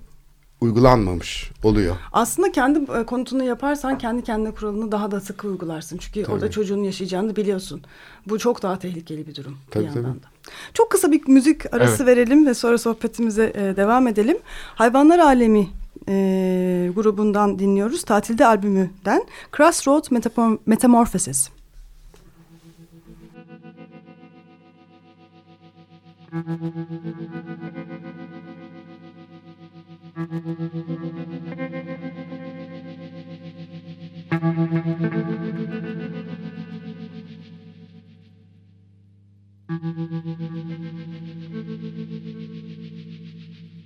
uygulanmamış oluyor. Aslında kendi e, konutunu yaparsan kendi kendine kuralını daha da sıkı uygularsın. Çünkü Tabii. orada çocuğun yaşayacağını biliyorsun. Bu çok daha tehlikeli bir durum Tabii, bir yandan tabii. da. Çok kısa bir müzik arası Evet. verelim ve sonra sohbetimize e, devam edelim. Hayvanlar Alemi e, grubundan dinliyoruz. Tatilde albümünden Crossroad Metamor Metamorphosis.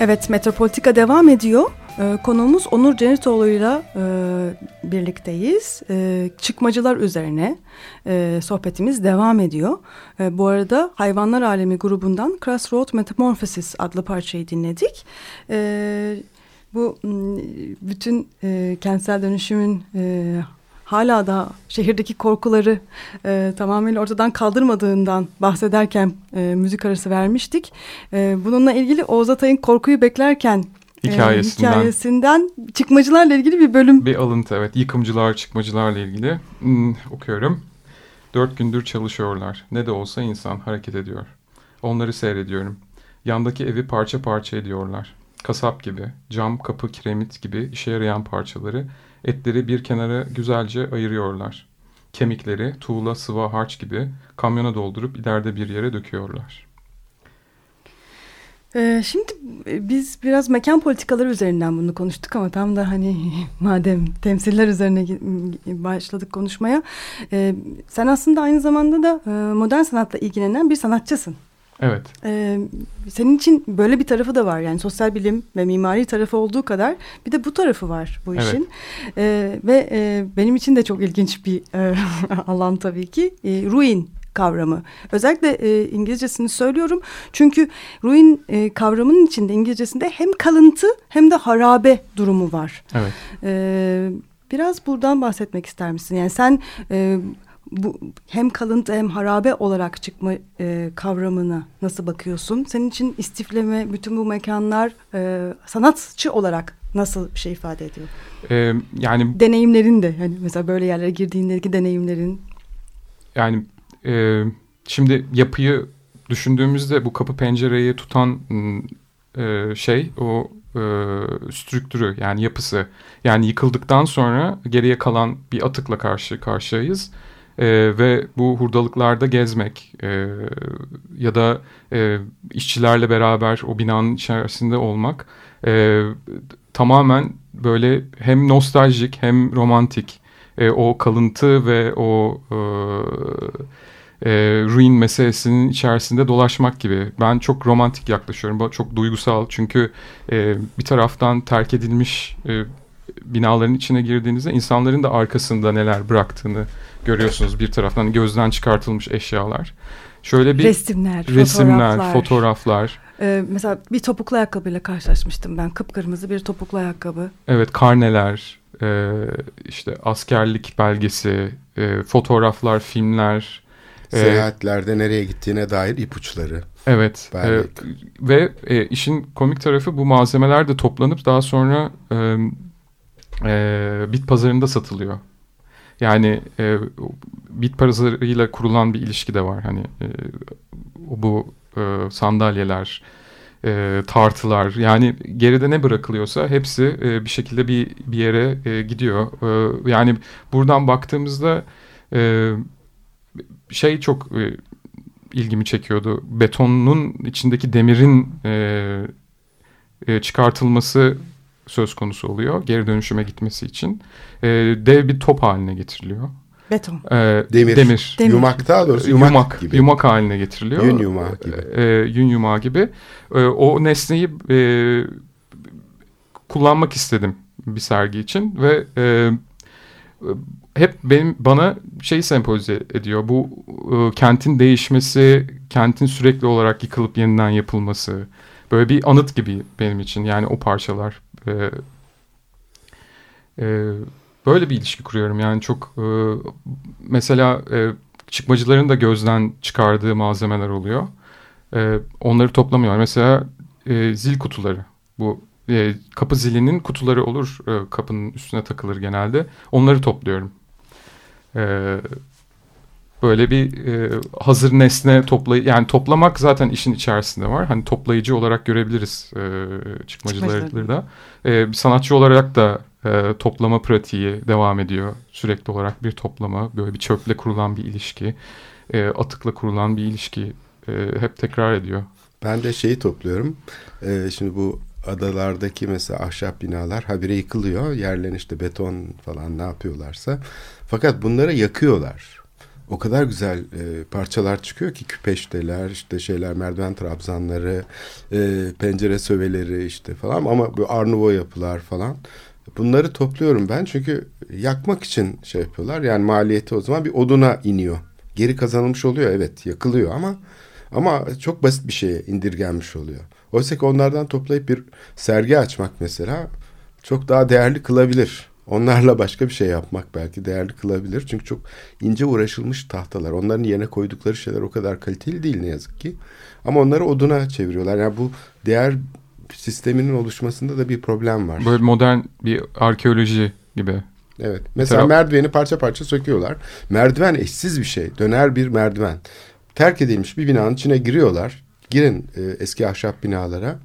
Evet, Metropolitika devam ediyor. Ee, konuğumuz Onur Cenitoğlu'yla e, birlikteyiz. E, çıkmacılar üzerine e, sohbetimiz devam ediyor. E, bu arada Hayvanlar Alemi grubundan Crossroad Metamorphosis adlı parçayı dinledik. E, bu bütün e, kentsel dönüşümün... E, hala da şehirdeki korkuları e, tamamıyla ortadan kaldırmadığından bahsederken e, müzik arası vermiştik. E, bununla ilgili Oğuz Atay'ın Korkuyu Beklerken e, hikayesinden. E, hikayesinden çıkmacılarla ilgili bir bölüm. Bir alıntı evet yıkımcılar çıkmacılarla ilgili hmm, okuyorum. Dört gündür çalışıyorlar. Ne de olsa insan hareket ediyor. Onları seyrediyorum. Yandaki evi parça parça ediyorlar. Kasap gibi, cam, kapı, kiremit gibi işe yarayan parçaları Etleri bir kenara güzelce ayırıyorlar. Kemikleri tuğla, sıva, harç gibi kamyona doldurup ileride bir yere döküyorlar. Ee, şimdi biz biraz mekan politikaları üzerinden bunu konuştuk ama tam da hani madem temsiller üzerine başladık konuşmaya. E, sen aslında aynı zamanda da e, modern sanatla ilgilenen bir sanatçısın. Evet. Ee, senin için böyle bir tarafı da var. Yani sosyal bilim ve mimari tarafı olduğu kadar bir de bu tarafı var bu Evet. işin. Ee, ve e, benim için de çok ilginç bir e, alan tabii ki. E, ruin kavramı. Özellikle e, İngilizcesini söylüyorum. Çünkü ruin e, kavramının içinde İngilizcesinde hem kalıntı hem de harabe durumu var. Evet. Ee, biraz buradan bahsetmek ister misin? Yani sen e, bu hem kalıntı hem harabe olarak çıkma e, kavramına nasıl bakıyorsun? Senin için istifleme, bütün bu mekanlar e, sanatçı olarak nasıl bir şey ifade ediyor? Ee, yani Deneyimlerin de hani mesela böyle yerlere girdiğindeki deneyimlerin. yani e, şimdi yapıyı düşündüğümüzde bu kapı pencereyi tutan e, şey o e, strüktürü yani yapısı yani yıkıldıktan sonra geriye kalan bir atıkla karşı karşıyayız. E, ve bu hurdalıklarda gezmek e, ya da e, işçilerle beraber o binanın içerisinde olmak e, tamamen böyle hem nostaljik hem romantik e, o kalıntı ve o e, e, ruin meselesinin içerisinde dolaşmak gibi. Ben çok romantik yaklaşıyorum. Çok duygusal çünkü e, bir taraftan terk edilmiş e, binaların içine girdiğinizde insanların da arkasında neler bıraktığını görüyorsunuz. Bir taraftan gözden çıkartılmış eşyalar. Şöyle bir resimler, resimler, fotoğraflar. fotoğraflar. Ee, mesela bir topuklu ayakkabıyla karşılaşmıştım ben. Kıpkırmızı bir topuklu ayakkabı. Evet karneler, e, işte askerlik belgesi, e, fotoğraflar, filmler. e, Seyahatlerde nereye gittiğine dair ipuçları. Evet e, ve e, işin komik tarafı bu malzemeler de toplanıp daha sonra e, e, bit pazarında satılıyor. Yani e, bit pazarıyla kurulan bir ilişki de var. Hani e, bu e, sandalyeler, e, tartılar yani geride ne bırakılıyorsa hepsi e, bir şekilde bir bir yere e, gidiyor. E, yani buradan baktığımızda e, şey çok e, ilgimi çekiyordu. Betonun içindeki demirin e, e, çıkartılması söz konusu oluyor. Geri dönüşüme gitmesi için. E, dev bir top haline getiriliyor. Beton. E, Demir. demir. Demir. Yumak daha doğrusu yumak, yumak, gibi. yumak haline getiriliyor. Yün yumağı gibi. E, yün yumağı gibi. E, o nesneyi e, kullanmak istedim bir sergi için ve e, hep benim bana şey sempoze ediyor. Bu e, kentin değişmesi, kentin sürekli olarak yıkılıp yeniden yapılması. Böyle bir anıt gibi benim için yani o parçalar. E, e, böyle bir ilişki kuruyorum. Yani çok e, mesela e, çıkmacıların da gözden çıkardığı malzemeler oluyor. E, onları toplamıyorlar. Mesela e, zil kutuları. Bu e, kapı zilinin kutuları olur. E, kapının üstüne takılır genelde. Onları topluyorum. E, böyle bir e, hazır nesne toplay yani toplamak zaten işin içerisinde var. Hani toplayıcı olarak görebiliriz e, çıkmacıları Çıkmacıları. da. E, bir sanatçı olarak da e, toplama pratiği devam ediyor. Sürekli olarak bir toplama, böyle bir çöple kurulan bir ilişki, e, atıkla kurulan bir ilişki e, hep tekrar ediyor. Ben de şeyi topluyorum. Ee, şimdi bu adalardaki mesela ahşap binalar habire yıkılıyor. Yerlerine işte beton falan ne yapıyorlarsa. Fakat bunları yakıyorlar. O kadar güzel e, parçalar çıkıyor ki küpeşteler, işte şeyler, merdiven trabzanları, e, pencere söveleri işte falan ama bu Arnuvo yapılar falan. Bunları topluyorum ben çünkü yakmak için şey yapıyorlar. Yani maliyeti o zaman bir oduna iniyor. Geri kazanılmış oluyor evet yakılıyor ama ama çok basit bir şeye indirgenmiş oluyor. Oysa ki onlardan toplayıp bir sergi açmak mesela çok daha değerli kılabilir. Onlarla başka bir şey yapmak belki değerli kılabilir. Çünkü çok ince uğraşılmış tahtalar. Onların yerine koydukları şeyler o kadar kaliteli değil ne yazık ki. Ama onları oduna çeviriyorlar. Yani bu değer sisteminin oluşmasında da bir problem var. Böyle modern bir arkeoloji gibi. Evet. Mesela taraf- merdiveni parça parça söküyorlar. Merdiven eşsiz bir şey. Döner bir merdiven. Terk edilmiş bir binanın içine giriyorlar. Girin e, eski ahşap binalara.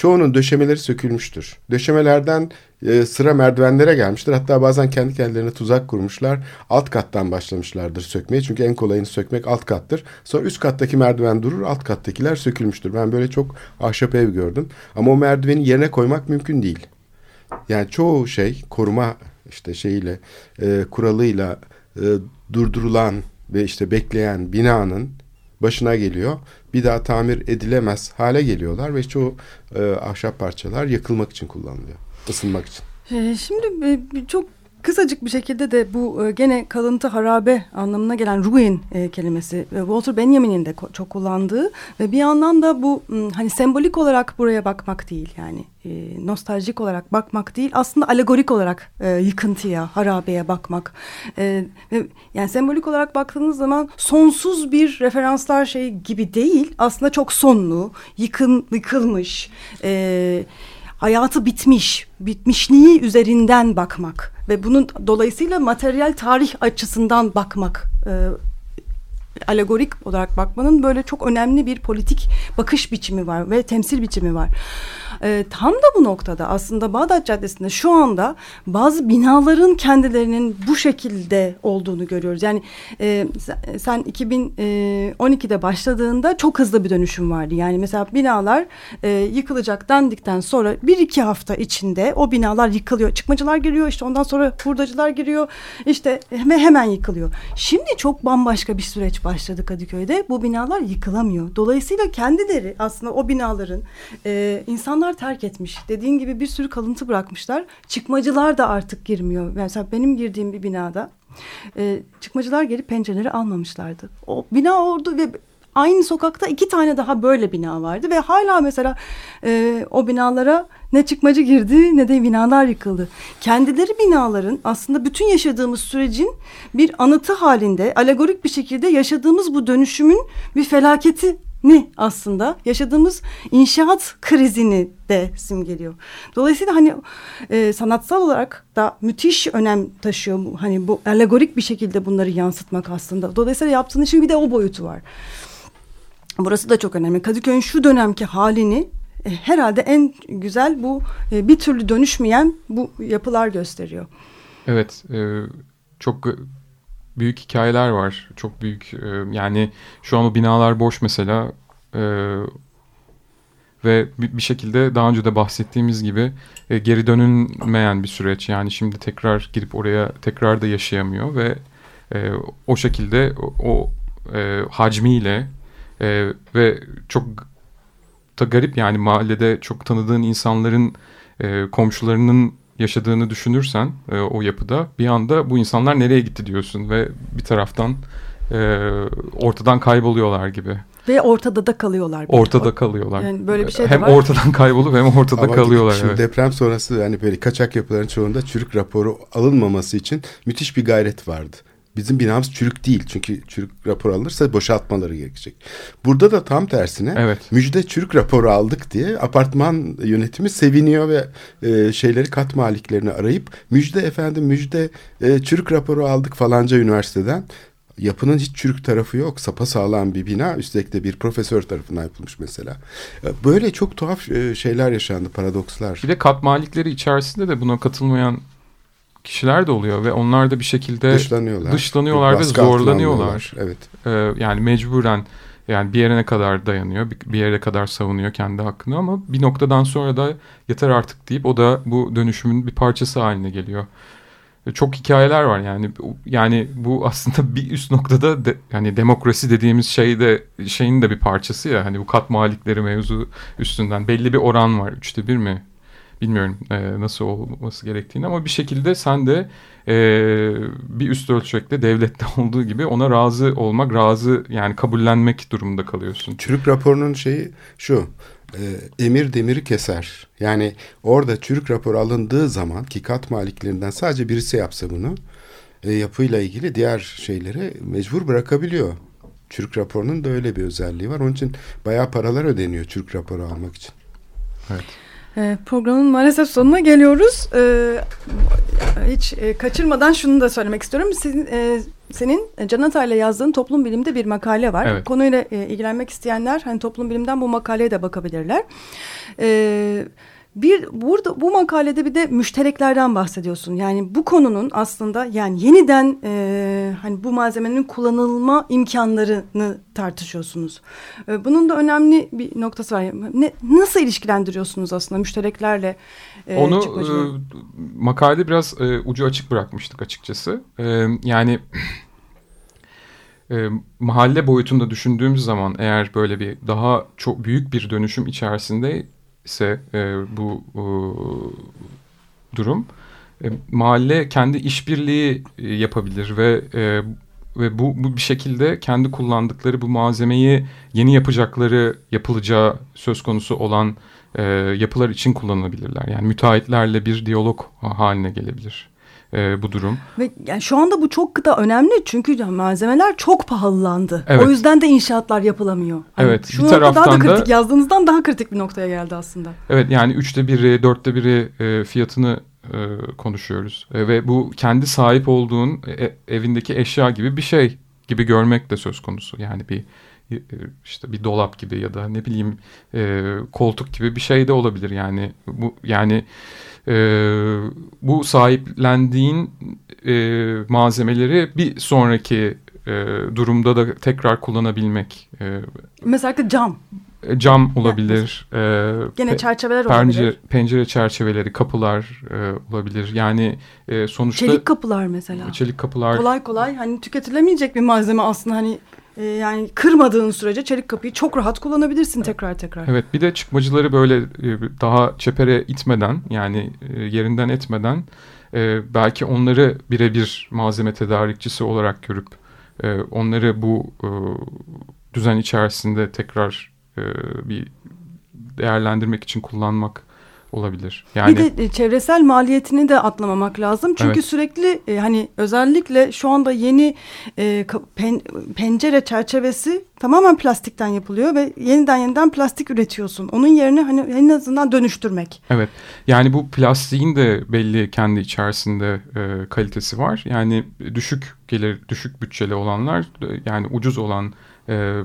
Çoğunun döşemeleri sökülmüştür. Döşemelerden e, sıra merdivenlere gelmiştir. Hatta bazen kendi kendilerine tuzak kurmuşlar. Alt kattan başlamışlardır sökmeye. Çünkü en kolayını sökmek alt kattır. Sonra üst kattaki merdiven durur, alt kattakiler sökülmüştür. Ben böyle çok ahşap ev gördüm. Ama o merdiveni yerine koymak mümkün değil. Yani çoğu şey koruma işte şeyiyle e, kuralıyla e, durdurulan ve işte bekleyen binanın başına geliyor. Bir daha tamir edilemez hale geliyorlar ve çoğu e, ahşap parçalar yakılmak için kullanılıyor. ısınmak için. Ee, Şimdi e, çok kısacık bir şekilde de bu e, gene kalıntı harabe anlamına gelen ruin e, kelimesi e, Walter Benjamin'in de çok kullandığı ve bir yandan da bu hani sembolik olarak buraya bakmak değil yani nostaljik olarak bakmak değil aslında alegorik olarak yıkıntıya harabeye bakmak. Yani sembolik olarak baktığınız zaman sonsuz bir referanslar şey gibi değil aslında çok sonlu yıkın yıkılmış e, hayatı bitmiş, bitmişliği üzerinden bakmak ve bunun dolayısıyla materyal tarih açısından bakmak, e, alegorik olarak bakmanın böyle çok önemli bir politik bakış biçimi var ve temsil biçimi var. E, tam da bu noktada aslında Bağdat Caddesi'nde şu anda bazı binaların kendilerinin bu şekilde olduğunu görüyoruz. Yani e, sen- sen 2012'de başladığında çok hızlı bir dönüşüm vardı. Yani mesela binalar e, yıkılacak dendikten sonra bir iki hafta içinde o binalar yıkılıyor. Çıkmacılar giriyor işte ondan sonra hurdacılar giriyor işte ve hemen yıkılıyor. Şimdi çok bambaşka bir süreç başladı Kadıköy'de. Bu binalar yıkılamıyor. Dolayısıyla kendileri aslında o binaların e, insanlar terk etmiş. Dediğin gibi bir sürü kalıntı bırakmışlar. Çıkmacılar da artık girmiyor. Mesela benim girdiğim bir binada e, çıkmacılar gelip pencereleri almamışlardı. O bina orada ve aynı sokakta iki tane daha böyle bina vardı ve hala mesela e, o binalara ne çıkmacı girdi ne de binalar yıkıldı. Kendileri binaların aslında bütün yaşadığımız sürecin bir anıtı halinde alegorik bir şekilde yaşadığımız bu dönüşümün bir felaketi ni aslında yaşadığımız inşaat krizini de simgeliyor. Dolayısıyla hani e, sanatsal olarak da müthiş önem taşıyor hani bu alegorik bir şekilde bunları yansıtmak aslında. Dolayısıyla yaptığın işin bir de o boyutu var. Burası da çok önemli. Kadıköy'ün şu dönemki halini e, herhalde en güzel bu e, bir türlü dönüşmeyen bu yapılar gösteriyor. Evet, e, çok büyük hikayeler var. Çok büyük e, yani şu an o binalar boş mesela e, ve bir, şekilde daha önce de bahsettiğimiz gibi e, geri dönülmeyen bir süreç. Yani şimdi tekrar girip oraya tekrar da yaşayamıyor ve e, o şekilde o e, hacmiyle e, ve çok da garip yani mahallede çok tanıdığın insanların e, komşularının yaşadığını düşünürsen e, o yapıda bir anda bu insanlar nereye gitti diyorsun ve bir taraftan e, ortadan kayboluyorlar gibi. Ve ortada da kalıyorlar. Ortada kalıyorlar. Yani böyle bir şey de hem var. ortadan kaybolup hem ortada Ama kalıyorlar. Şimdi evet. deprem sonrası yani böyle kaçak yapıların çoğunda çürük raporu alınmaması için müthiş bir gayret vardı. Bizim binamız çürük değil çünkü çürük rapor alınırsa boşaltmaları gerekecek. Burada da tam tersine Evet. müjde çürük raporu aldık diye apartman yönetimi seviniyor ve e, şeyleri kat maliklerini arayıp müjde efendim müjde e, çürük raporu aldık falanca üniversiteden. Yapının hiç çürük tarafı yok. Sapasağlam bir bina. Üstelik de bir profesör tarafından yapılmış mesela. E, Böyle çok tuhaf e, şeyler yaşandı, paradokslar. Bir de kat malikleri içerisinde de buna katılmayan kişiler de oluyor ve onlar da bir şekilde Dışlanıyorlar. dışlanıyorlar ve zorlanıyorlar. Evet. Ee, yani mecburen yani bir yere ne kadar dayanıyor, bir, bir yere kadar savunuyor kendi hakkını ama bir noktadan sonra da yeter artık deyip o da bu dönüşümün bir parçası haline geliyor. Ee, Çok hikayeler var yani yani bu aslında bir üst noktada de, yani demokrasi dediğimiz şey de şeyin de bir parçası ya hani bu kat malikleri mevzu üstünden belli bir oran var üçte bir mi bilmiyorum e, nasıl olması gerektiğini ama bir şekilde sen de e, bir üst ölçekte devlette olduğu gibi ona razı olmak, razı yani kabullenmek durumunda kalıyorsun. Çürük raporunun şeyi şu. e, emir demiri keser. Yani orada çürük rapor alındığı zaman ki kat maliklerinden sadece birisi yapsa bunu e, yapıyla ilgili diğer şeyleri mecbur bırakabiliyor. Çürük raporunun da öyle bir özelliği var. Onun için bayağı paralar ödeniyor çürük raporu almak için. Ee, programın maalesef sonuna geliyoruz. Ee, hiç e, kaçırmadan şunu da söylemek istiyorum. Sizin, e, senin Can Atay'la yazdığın toplum bilimde bir makale var. Evet. Konuyla e, ilgilenmek isteyenler hani toplum bilimden bu makaleye de bakabilirler. Ee, bir burada bu makalede bir de müştereklerden bahsediyorsun. Yani bu konunun aslında yani yeniden e, hani bu malzemenin kullanılma imkanlarını tartışıyorsunuz. E, bunun da önemli bir noktası var. Ne, nasıl ilişkilendiriyorsunuz aslında müştereklerle e, Onu e, makalede biraz e, ucu açık bırakmıştık açıkçası. E, yani e, mahalle boyutunda düşündüğümüz zaman eğer böyle bir daha çok büyük bir dönüşüm içerisinde ise e, bu e, durum e, mahalle kendi işbirliği e, yapabilir ve e, ve bu, bu bir şekilde kendi kullandıkları bu malzemeyi yeni yapacakları yapılacağı söz konusu olan e, yapılar için kullanabilirler. Yani müteahhitlerle bir diyalog haline gelebilir e, bu durum. Ve yani şu anda bu çok da önemli çünkü malzemeler çok pahalılandı. Evet. O yüzden de inşaatlar yapılamıyor. Hani Evet, Şu bir nokta daha da taraftan da- kritik yazdığınızdan daha kritik bir noktaya geldi aslında. Evet yani üçte biri, dörtte biri e, fiyatını e, konuşuyoruz. E, ve bu kendi sahip olduğun e, evindeki eşya gibi bir şey gibi görmek de söz konusu. Yani bir e, işte bir dolap gibi ya da ne bileyim e, koltuk gibi bir şey de olabilir. Yani bu yani e, bu sahiplendiğin e, malzemeleri bir sonraki e, durumda da tekrar kullanabilmek. E, Mesela cam. cam olabilir. e, Gene çerçeveler pencere, olabilir. pencere çerçeveleri, kapılar e, olabilir. Yani e, sonuçta Çelik kapılar mesela. çelik kapılar Kolay kolay hani tüketilemeyecek bir malzeme aslında hani e, yani kırmadığın sürece çelik kapıyı çok rahat kullanabilirsin tekrar tekrar. Evet bir de çıkmacıları böyle e, daha çepere itmeden yani e, yerinden etmeden e, belki onları birebir malzeme tedarikçisi olarak görüp onları bu düzen içerisinde tekrar bir değerlendirmek için kullanmak olabilir. Yani Bir de e, çevresel maliyetini de atlamamak lazım. Çünkü Evet. sürekli e, hani özellikle şu anda yeni e, pen- pencere çerçevesi tamamen plastikten yapılıyor ve yeniden yeniden plastik üretiyorsun. Onun yerine hani en azından dönüştürmek. Evet. Yani bu plastiğin de belli kendi içerisinde e, kalitesi var. Yani düşük gelir, düşük bütçeli olanlar yani ucuz olan e,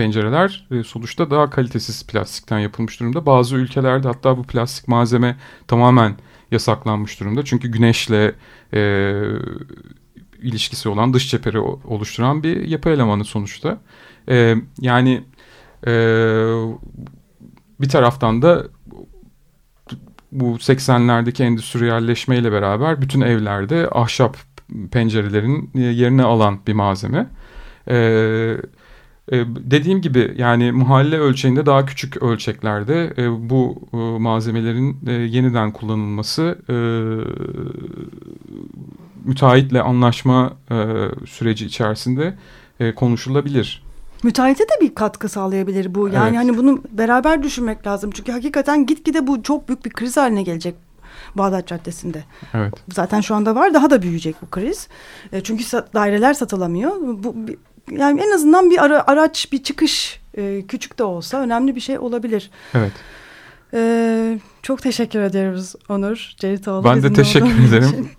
pencereler e, sonuçta daha kalitesiz plastikten yapılmış durumda. Bazı ülkelerde hatta bu plastik malzeme tamamen yasaklanmış durumda. Çünkü güneşle e, ilişkisi olan dış çeperi oluşturan bir yapı elemanı sonuçta. E, yani e, bir taraftan da bu 80'lerdeki endüstriyelleşmeyle beraber bütün evlerde ahşap pencerelerin e, yerini alan bir malzeme. Ee, e, dediğim gibi yani mahalle ölçeğinde daha küçük ölçeklerde e, bu e, malzemelerin e, yeniden kullanılması e, müteahhitle anlaşma e, süreci içerisinde e, konuşulabilir. Müteahhite de bir katkı sağlayabilir bu. Yani Evet. hani bunu beraber düşünmek lazım. Çünkü hakikaten gitgide bu çok büyük bir kriz haline gelecek Bağdat Caddesi'nde. Evet. Zaten şu anda var daha da büyüyecek bu kriz. E, çünkü sa- daireler satılamıyor. Bu yani en azından bir ara- araç, bir çıkış e, küçük de olsa önemli bir şey olabilir. Evet. E, çok teşekkür ederiz Onur Ceritoğlu. Ben de teşekkür ederim.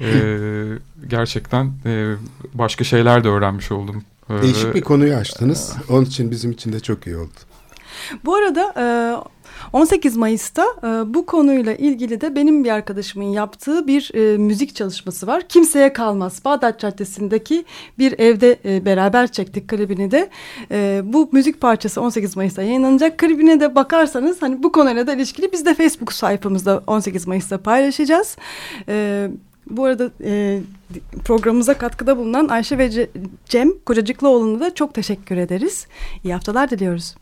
Ee, gerçekten e, başka şeyler de öğrenmiş oldum. Ee, Değişik bir konuyu açtınız. Onun için bizim için de çok iyi oldu. Bu arada e, 18 Mayıs'ta e, bu konuyla ilgili de benim bir arkadaşımın yaptığı bir e, müzik çalışması var. Kimseye Kalmaz. Bağdat Caddesi'ndeki bir evde e, beraber çektik klibini de. E, bu müzik parçası 18 Mayıs'ta yayınlanacak. Klibine de bakarsanız hani bu konuyla da ilişkili biz de Facebook sayfamızda 18 Mayıs'ta paylaşacağız. E, bu arada e, programımıza katkıda bulunan Ayşe ve Ce- Cem Kocacıklıoğlu'na da çok teşekkür ederiz. İyi haftalar diliyoruz.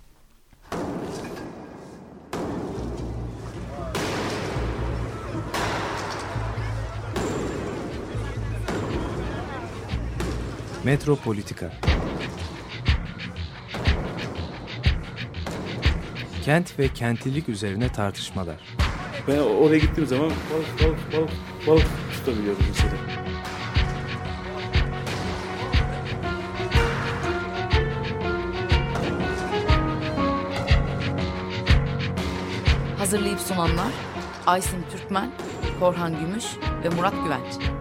Metropolitika Kent ve kentlilik üzerine tartışmalar. Ben oraya gittiğim zaman balık balık balık balık tutabiliyordum mesela. Hazırlayıp sunanlar Aysin Türkmen, Korhan Gümüş ve Murat Güvenç.